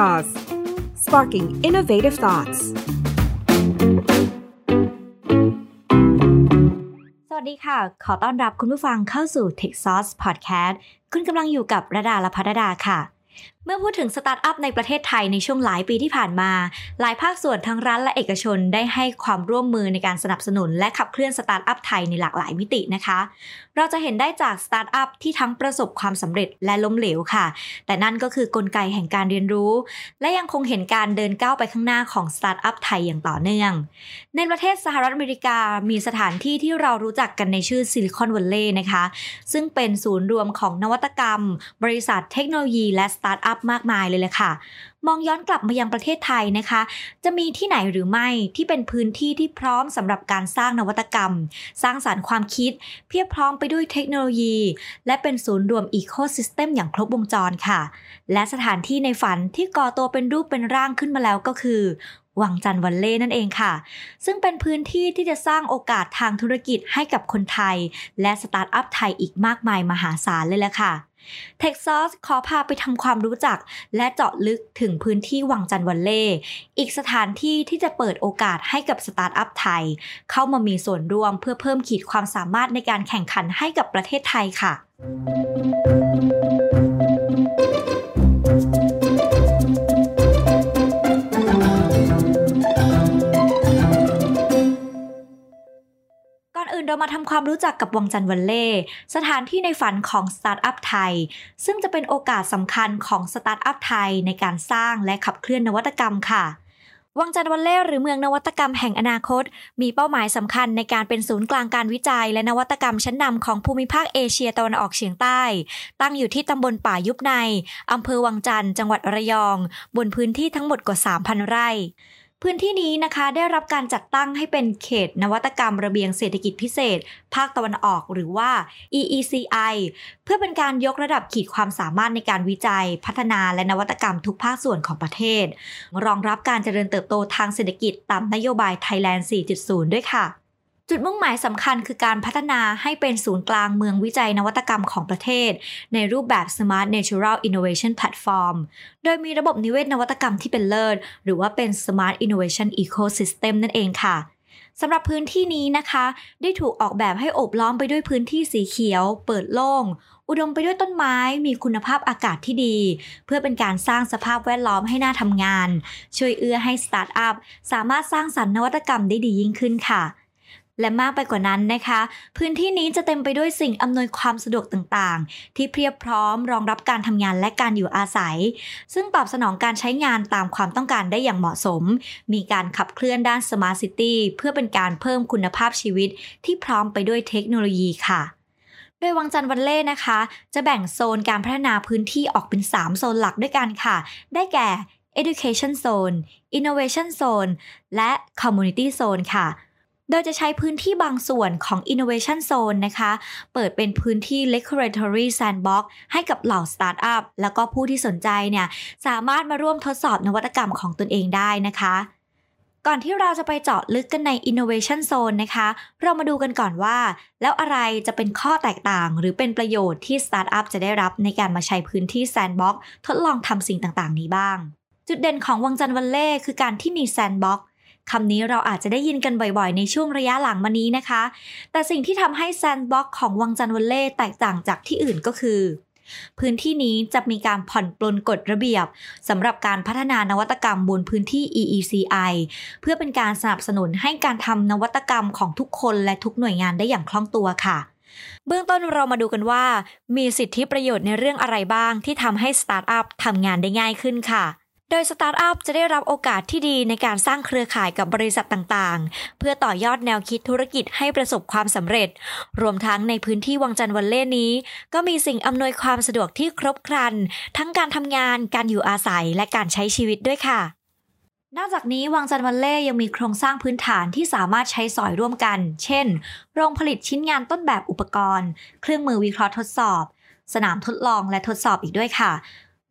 Sauce sparking innovative thoughts สวัสดีค่ะ ขอต้อนรับคุณผู้ฟังเข้าสู่ Techsauce Podcast คุณกำลังอยู่กับระดาละพัดดาค่ะเมื่อพูดถึงสตาร์ทอัพในประเทศไทยในช่วงหลายปีที่ผ่านมา หลายภาคส่วนทั้งรัฐและเอกชนได้ให้ความร่วมมือในการสนับสนุน และขับเคลื่อนสตาร์ทอัพไทยในหลากหลายมิตินะคะ เราจะเห็นได้จากสตาร์ทอัพที่ทั้งประสบความสำเร็จและล้มเหลวค่ะ แต่นั่นก็คือกลไกแห่งการเรียนรู้ และยังคงเห็นการเดินก้าวไปข้างหน้าของสตาร์ทอัพไทยอย่างต่อเนื่อง ในประเทศสหรัฐอเมริกามีสถานที่ที่เรารู้จักกันในชื่อซิลิคอนวัลเลย์นะคะ ซึ่งเป็นศูนย์รวมของนวัตกรรม บริษัทเทคโนโลยีและสตาร์ทอัพมากมายเลยแหละค่ะ มองย้อนกลับมายังประเทศไทยนะคะ จะมีที่ไหนหรือไม่ที่เป็นพื้นที่ที่พร้อมสำหรับการสร้างนวัตกรรม สร้างสรรค์ความคิด เพียบพร้อมไปด้วยเทคโนโลยี และเป็นศูนย์รวม ecosystem อย่างครบวงจรค่ะ และสถานที่ในฝันที่ก่อตัวเป็นรูปเป็นร่างขึ้นมาแล้วก็คือ วังจันทร์ Valley นั่นเองค่ะ ซึ่งเป็นพื้นที่ที่จะสร้างโอกาสทางธุรกิจให้กับคนไทย และสตาร์ทอัพไทยอีกมากมายมหาศาลเลยแหละค่ะ Techsauce ขอพาไปทำความรู้จัก และเจาะลึกถึงพื้นที่วังจันทร์ Valley อีกสถานที่ที่จะเปิดโอกาสให้กับสตาร์ทอัพไทย เข้ามามีส่วนร่วมเพื่อเพิ่มขีดความสามารถในการแข่งขันให้กับประเทศไทยค่ะ งั้นเรามาทำความรู้จักกับวังจันทร์ Valley สถานที่ในฝันของสตาร์ทอัพไทย ซึ่งจะเป็นโอกาสสำคัญของสตาร์ทอัพไทยในการสร้างและขับเคลื่อนนวัตกรรมค่ะวังจันทร์วันเล่หรือเมืองนวัตกรรมแห่งอนาคต มีเป้าหมายสำคัญในการเป็นศูนย์กลางการวิจัย และนวัตกรรมชั้นนำของภูมิภาคเอเชียตะวันออกเฉียงใต้ ตั้งอยู่ที่ตำบลป่ายุบในอำเภอวังจันทร์จังหวัดระยอง บนพื้นที่ทั้งหมดกว่า 3,000 ไร่ พื้นที่นี้นะคะได้รับการจัดตั้งให้เป็นเขตนวัตกรรมระเบียงเศรษฐกิจพิเศษ ภาคตะวันออกหรือว่า EECI เพื่อเป็นการยกระดับขีดความสามารถในการวิจัย พัฒนาและนวัตกรรมทุกภาคส่วนของประเทศ รองรับการเจริญเติบโตทางเศรษฐกิจตามนโยบาย Thailand 4.0 ด้วยค่ะ จุดมุ่งหมายสำคัญคือการพัฒนาให้เป็นศูนย์กลางเมืองวิจัยนวัตกรรมของประเทศ ในรูปแบบ Smart Natural Innovation Platform โดยมีระบบนิเวศนวัตกรรมที่เป็นเลิศ หรือว่าเป็น Smart Innovation Ecosystem นั่นเองค่ะสำหรับพื้นที่นี้นะคะ ได้ถูกออกแบบให้อบล้อมไปด้วยพื้นที่สีเขียว เปิดโล่ง อุดมไปด้วยต้นไม้ มีคุณภาพอากาศที่ดี เพื่อเป็นการสร้างสภาพแวดล้อมให้น่าทำงาน ช่วยเอื้อให้สตาร์ทอัพสามารถสร้างสรรค์นวัตกรรมได้ดียิ่งขึ้นค่ะ และมากไปกว่านั้นนะคะ พื้นที่นี้จะเต็มไปด้วยสิ่งอำนวยความสะดวกต่างๆ ที่เพียบพร้อมรองรับการทำงานและการอยู่อาศัย ซึ่งตอบสนองการใช้งานตามความต้องการได้อย่างเหมาะสม มีการขับเคลื่อนด้าน smart city เพื่อเป็นการเพิ่มคุณภาพชีวิต ที่พร้อมไปด้วยเทคโนโลยีค่ะโดยวังจันทร์วันเล่นะคะ จะแบ่งโซนการพัฒนาพื้นที่ออกเป็น 3 โซนหลักด้วยกันค่ะ ได้แก่ education zone innovation zone และ community zone ค่ะ โดยจะใช้พื้นที่บางส่วนของ Innovation Zone นะคะ เปิดเป็นพื้นที่ Laboratory Sandbox ให้กับเหล่าสตาร์ทอัพแล้วก็ผู้ที่สนใจเนี่ยสามารถมาร่วมทดสอบนวัตกรรมของตนเองได้นะคะก่อนที่เราจะไปเจาะลึกกันใน Innovation Zone นะคะ เรามาดูกันก่อนว่า แล้วอะไรจะเป็นข้อแตกต่าง หรือเป็นประโยชน์ที่สตาร์ทอัพจะได้รับในการมาใช้พื้นที่ Sandbox ทดลองทำสิ่งต่างๆ นี้บ้าง จุดเด่นของวังจันทร์วันเล่คือการที่มี Sandbox คำนี้เราอาจจะได้ยินกันบ่อยๆ ในช่วงระยะหลังมานี้นะคะ แต่สิ่งที่ทำให้แซนด์บ็อกของวังจันวลเล่แตกต่างจากที่อื่นก็คือ พื้นที่นี้จะมีการผ่อนปลนกฎระเบียบสำหรับการพัฒนานวัตกรรมบนพื้นที่ EECI เพื่อเป็นการสนับสนุนให้การทำนวัตกรรมของทุกคนและทุกหน่วยงานได้อย่างคล่องตัวค่ะเบื้องต้นเรามาดูกันว่า มีสิทธิประโยชน์ในเรื่องอะไรบ้างที่ทำให้สตาร์ทอัพทำงานได้ง่ายขึ้นค่ะ โดยสตาร์ทอัพจะได้รับโอกาสที่ดีในการสร้างเครือข่ายกับบริษัทต่างๆ เพื่อต่อยอดแนวคิดธุรกิจให้ประสบความสำเร็จ รวมทั้งในพื้นที่วังจันทร์ Valley นี้ ก็มีสิ่งอำนวยความสะดวกที่ครบครัน ทั้งการทำงาน การอยู่อาศัย และการใช้ชีวิตด้วยค่ะนอกจากนี้วังจันทร์ Valley ยังมีโครงสร้างพื้นฐานที่สามารถใช้สอยร่วมกัน เช่น โรงผลิตชิ้นงานต้นแบบอุปกรณ์ เครื่องมือวิเคราะห์ทดสอบ สนามทดลองและทดสอบอีกด้วยค่ะ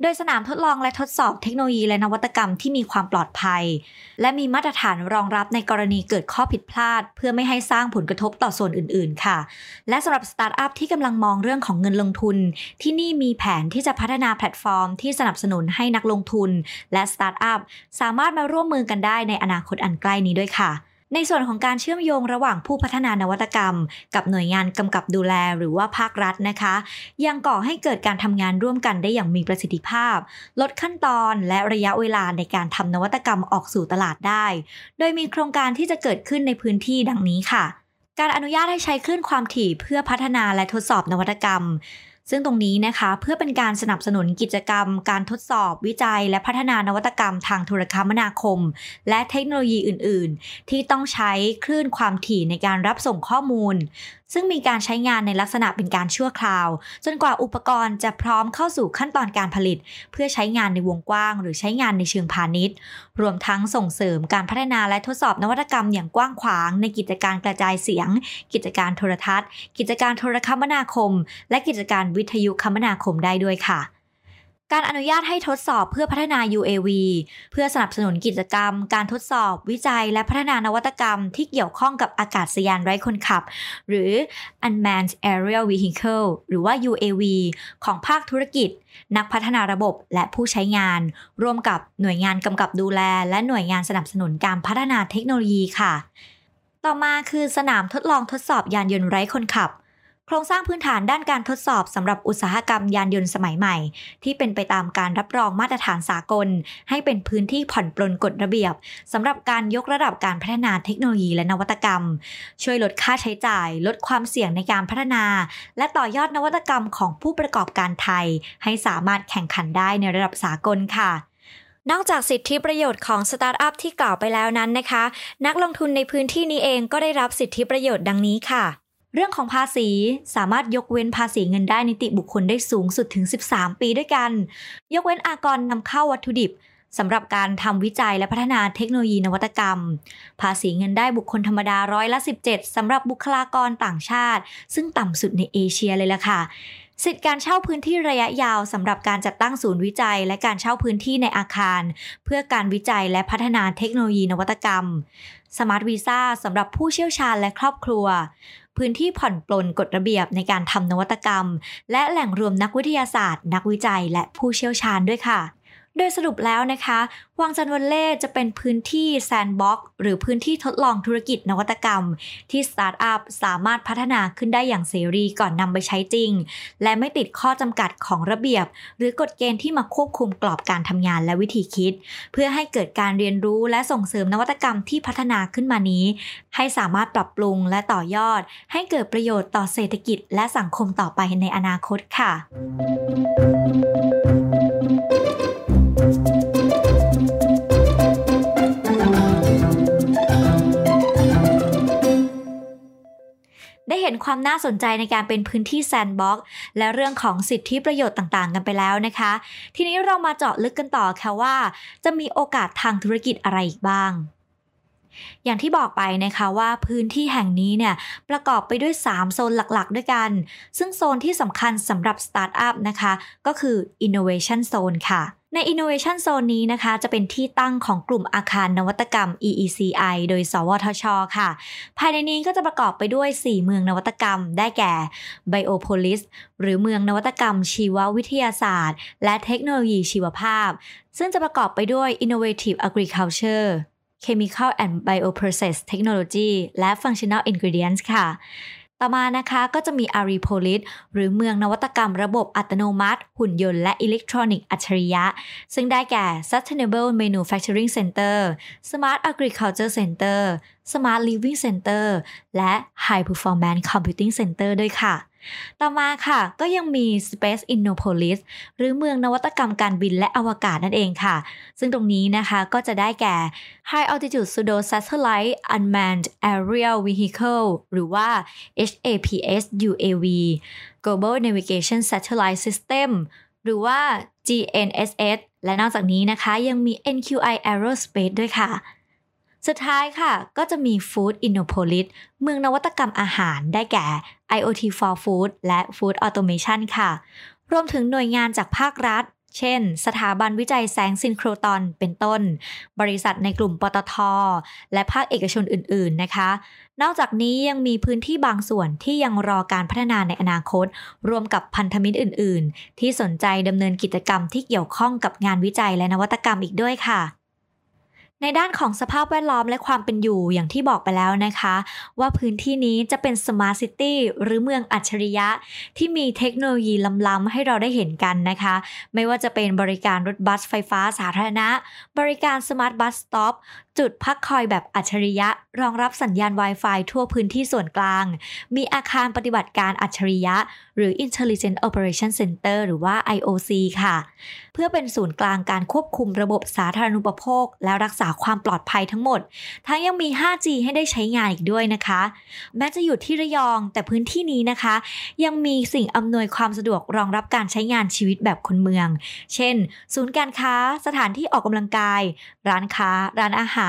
โดยสนามทดลองและทดสอบเทคโนโลยีและนวัตกรรมที่มีความปลอดภัย และมีมาตรฐานรองรับในกรณีเกิดข้อผิดพลาด เพื่อไม่ให้สร้างผลกระทบต่อส่วนอื่น ๆ ค่ะ และสำหรับสตาร์ทอัพที่กำลังมองเรื่องของเงินลงทุน ที่นี่มีแผนที่จะพัฒนาแพลตฟอร์ม ที่สนับสนุนให้นักลงทุน และสตาร์ทอัพสามารถมาร่วมมือกันได้ในอนาคตอันใกล้นี้ด้วยค่ะ ในส่วนของการเชื่อมโยงระหว่างผู้พัฒนานวัตกรรม กับหน่วยงานกำกับดูแลหรือว่าภาครัฐนะคะ ยังก่อให้เกิดการทำงานร่วมกันได้อย่างมีประสิทธิภาพ ลดขั้นตอนและระยะเวลาในการทำนวัตกรรมออกสู่ตลาดได้ โดยมีโครงการที่จะเกิดขึ้นในพื้นที่ดังนี้ค่ะ การอนุญาตให้ใช้คลื่นความถี่เพื่อพัฒนาและทดสอบนวัตกรรม ซึ่งตรงนี้นะคะเพื่อเป็นการสนับสนุนกิจกรรม การทดสอบวิจัย และพัฒนานวัตกรรมทางโทรคมนาคม และเทคโนโลยีอื่น ๆ ที่ต้องใช้คลื่นความถี่ในการรับส่งข้อมูล ซึ่งมีการใช้งานในลักษณะเป็นการชั่วคราว จนกว่าอุปกรณ์จะพร้อมเข้าสู่ขั้นตอนการผลิต เพื่อใช้งานในวงกว้าง หรือใช้งานในเชิงพาณิชย์ รวมทั้งส่งเสริมการพัฒนาและทดสอบนวัตกรรมอย่างกว้างขวาง ในกิจการกระจายเสียง กิจการโทรทัศน์ กิจการโทรคมนาคม และกิจการวิทยุคมนาคมได้ด้วยค่ะ การอนุญาตให้ทดสอบเพื่อพัฒนา UAV เพื่อสนับสนุนกิจกรรม การทดสอบวิจัยและพัฒนานวัตกรรมที่เกี่ยวข้องกับอากาศยานไร้คนขับ หรือ Unmanned Aerial Vehicle หรือว่า UAV ของภาคธุรกิจ นักพัฒนาระบบและผู้ใช้งาน ร่วมกับหน่วยงานกำกับดูแล และหน่วยงานสนับสนุนการพัฒนาเทคโนโลยีค่ะ ต่อมาคือสนามทดลองทดสอบยานยนต์ไร้คนขับ ครงสร้างพื้นฐานด้านการทดสอบสำหรับอุตสาหกรรมยานยนต์สมัยใหม่ ที่เป็นไปตามการรับรองมาตรฐานสากล ให้เป็นพื้นที่ผ่อนปลนกฎระเบียบสำหรับการยกระดับการพัฒนาเทคโนโลยีและนวัตกรรม ช่วยลดค่าใช้จ่าย ลดความเสี่ยงในการพัฒนา และต่อยอดนวัตกรรมของผู้ประกอบการไทย ให้สามารถแข่งขันได้ในระดับสากลค่ะนอกจากสิทธิประโยชน์ของสตาร์ทอัพที่กล่าวไปแล้วนั้นนะคะ นักลงทุนในพื้นที่นี้เองก็ได้รับสิทธิประโยชน์ดังนี้ค่ะ เรื่องของภาษีสามารถยกเว้นภาษีเงินได้นิติบุคคลได้สูงสุดถึง 13 ปีด้วยกัน ยกเว้นอากรนำเข้าวัตถุดิบสำหรับการทำวิจัยและพัฒนาเทคโนโลยีนวัตกรรม ภาษีเงินได้บุคคลธรรมดาร้อยละ 17สำหรับบุคลากรต่างชาติ ซึ่งต่ำสุดในเอเชียเลยล่ะค่ะสิทธิการเช่าพื้นที่ระยะยาวสำหรับการจัดตั้งศูนย์วิจัย และการเช่าพื้นที่ในอาคาร เพื่อการวิจัยและพัฒนาเทคโนโลยีนวัตกรรม smart visa สำหรับผู้เชี่ยวชาญและครอบครัว พื้นที่ผ่อนปลนกฎระเบียบในการทำนวัตกรรม และแหล่งรวมนักวิทยาศาสตร์ นักวิจัย และผู้เชี่ยวชาญด้วยค่ะ โดยสรุปแล้วนะคะ วังจันทร์ Valley จะเป็นพื้นที่ sandbox หรือพื้นที่ทดลองธุรกิจนวัตกรรม ที่สตาร์ทอัพสามารถพัฒนาขึ้นได้อย่างเสรีก่อนนำไปใช้จริง และไม่ติดข้อจำกัดของระเบียบ หรือกฎเกณฑ์ที่มาควบคุมกรอบการทำงานและวิธีคิด เพื่อให้เกิดการเรียนรู้และส่งเสริมนวัตกรรมที่พัฒนาขึ้นมานี้ ให้สามารถปรับปรุงและต่อยอด ให้เกิดประโยชน์ต่อเศรษฐกิจ และสังคมต่อไปในอนาคตค่ะได้ ความน่าสนใจในการเป็นพื้นที่ sandbox และเรื่องของสิทธิประโยชน์ต่างๆ กันไปแล้วนะคะ ทีนี้เรามาเจาะลึกกันต่อค่ะว่า จะมีโอกาสทางธุรกิจอะไรอีกบ้างอย่างที่บอกไปนะคะว่าพื้นที่แห่งนี้เนี่ยประกอบไปด้วย 3 โซนหลักๆ ด้วยกัน ซึ่งโซนที่สำคัญสำหรับสตาร์ทอัพนะคะ ก็คือ Innovation Zone ค่ะ ใน Innovation Zone นี้นะคะจะเป็นที่ตั้งของกลุ่มอาคารนวัตกรรม EECI โดย สวทช ค่ะ ภายในนี้ก็จะประกอบไปด้วย 4 เมืองนวัตกรรม ได้แก่ Biopolis หรือเมืองนวัตกรรม ชีววิทยาศาสตร์ และเทคโนโลยีชีวภาพ ซึ่งจะประกอบไปด้วย Innovative Agriculture Chemical and Bioprocess Technology และ Functional Ingredients ค่ะ ต่อมานะคะก็จะมี ARIPOLIS หรือเมืองนวัตกรรมระบบอัตโนมัติ หุ่นยนต์และอิเล็กทรอนิกส์อัจฉริยะ ซึ่งได้แก่ Sustainable Manufacturing Center Smart Agriculture Center Smart Living Center และ High Performance Computing Center ด้วยค่ะ ต่อมาค่ะก็ยังมี Space Innopolis หรือเมืองนวัตกรรมการบินและอวกาศนั่นเองค่ะ ซึ่งตรงนี้นะคะก็จะได้แก่ High Altitude Pseudo Satellite Unmanned Aerial Vehicle หรือว่า HAPS UAV Global Navigation Satellite System หรือว่า GNSS และนอกจากนี้นะคะยังมี NQI Aerospace ด้วยค่ะ สุดท้ายค่ะ ก็จะมี Food Innopolis เมืองนวัตกรรมอาหารได้แก่ IoT for Food และ Food Automation ค่ะ รวมถึงหน่วยงานจากภาครัฐ เช่น สถาบันวิจัยแสงซินโครตอนเป็นต้น บริษัทในกลุ่มปตท และภาคเอกชนอื่น ๆ นะคะ นอกจากนี้ยังมีพื้นที่บางส่วนที่ยังรอการพัฒนาในอนาคต ร่วมกับพันธมิตรอื่น ๆ ที่สนใจดำเนินกิจกรรมที่เกี่ยวข้องกับงานวิจัยและนวัตกรรมอีกด้วยค่ะ ในด้านของสภาพแวดล้อมและความเป็นอยู่อย่างที่บอกไปแล้วนะคะ ว่าพื้นที่นี้จะเป็น smart city หรือเมืองอัจฉริยะ ที่มีเทคโนโลยีล้ำๆให้เราได้เห็นกันนะคะ ไม่ว่าจะเป็นบริการรถบัสไฟฟ้าสาธารณะ บริการ smart bus stop จุดพักคอยแบบอัจฉริยะ รองรับสัญญาณ Wi-Fi ทั่วพื้นที่ส่วนกลาง มีอาคารปฏิบัติการอัจฉริยะ หรือ Intelligent Operation Center หรือว่า IOC ค่ะ เพื่อเป็นศูนย์กลางการควบคุมระบบสาธารณูปโภค และรักษาความปลอดภัยทั้งหมด ทั้งยังมี 5G ให้ได้ใช้งานอีกด้วยนะคะ แม้จะอยู่ที่ระยองแต่พื้นที่นี้นะคะ ยังมีสิ่งอำนวยความสะดวกรองรับการใช้งานชีวิตแบบคนเมือง เช่น ศูนย์การค้า สถานที่ออกกำลังกาย ร้านค้า ร้านอาหาร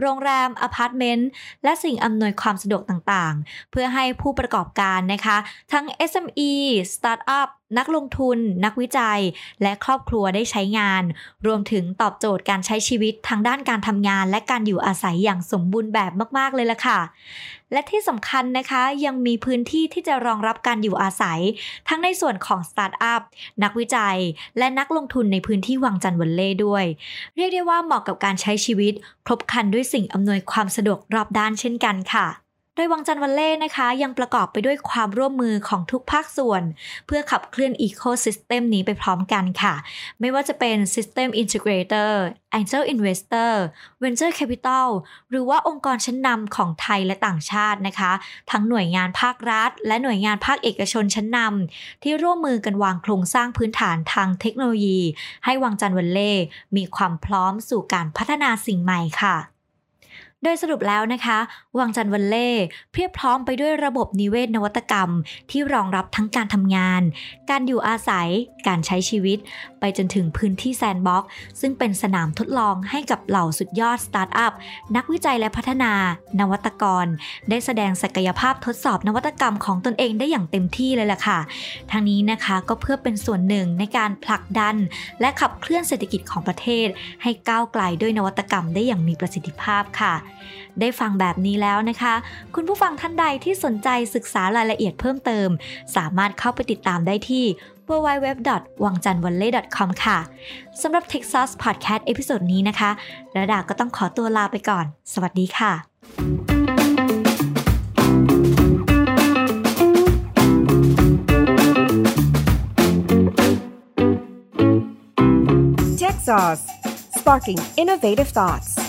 โรงแรมอพาร์ตเมนต์และสิ่งอำนวยความสะดวกต่างๆ เพื่อให้ผู้ประกอบการนะคะ ทั้ง SME สตาร์ทอัพนักลงทุน นักวิจัย และครอบครัวได้ใช้งาน รวมถึงตอบโจทย์การใช้ชีวิตทางด้านการทำงาน และการอยู่อาศัยอย่างสมบูรณ์แบบมาก ๆ เลยล่ะค่ะ และที่สำคัญนะคะยังมีพื้นที่ที่จะรองรับการอยู่อาศัย ทั้งในส่วนของสตาร์ทอัพนักวิจัย และนักลงทุนในพื้นที่วังจันทร์ Valley ด้วย เรียกได้ว่าเหมาะกับการใช้ชีวิต ครบครันด้วยสิ่งอำนวยความสะดวกรอบด้านเช่นกันค่ะ ดยวังจันทร์วันเล่นะคะ ยังประกอบไปด้วยความร่วมมือของทุกภาคส่วน เพื่อขับเคลื่อนอีโคซิสเต็มนี้ไปพร้อมกันค่ะ ไม่ว่าจะเป็น System Integrator Angel Investor Venture Capital หรือว่าองค์กรชั้นนำของไทยและต่างชาตินะคะ ทั้งหน่วยงานภาครัฐ และหน่วยงานภาคเอกชนชั้นนำที่ร่วมมือกันวางโครงสร้างพื้นฐานทางเทคโนโลยี ให้วังจันทร์ Valley มีความพร้อมสู่การพัฒนาสิ่งใหม่ค่ะ โดยสรุปแล้วนะคะ วังจันทร์ Valley เพียบพร้อมไปด้วยระบบนิเวศนวัตกรรม ที่รองรับทั้งการทำงาน การอยู่อาศัย การใช้ชีวิต ไปจนถึงพื้นที่ sandbox ซึ่งเป็นสนามทดลองให้กับเหล่าสุดยอดสตาร์ทอัพ นักวิจัยและพัฒนา นวัตกร ได้แสดงศักยภาพทดสอบนวัตกรรมของตนเองได้อย่างเต็มที่เลยล่ะค่ะ ทั้งนี้นะคะก็เพื่อเป็นส่วนหนึ่งในการผลักดัน และขับเคลื่อนเศรษฐกิจของประเทศ ให้ก้าวไกลด้วยนวัตกรรมได้อย่างมีประสิทธิภาพค่ะได้ฟังแบบนี้แล้วนะคะ คุณผู้ฟังท่านใดที่สนใจศึกษารายละเอียดเพิ่มเติม สามารถเข้าไปติดตามได้ที่ www.wangchanvalley.com ค่ะสำหรับ Techsauce Podcast episode นี้นะคะระดาก็ต้องขอตัวลาไปก่อน สวัสดีค่ะ Texas Sparking Innovative Thoughts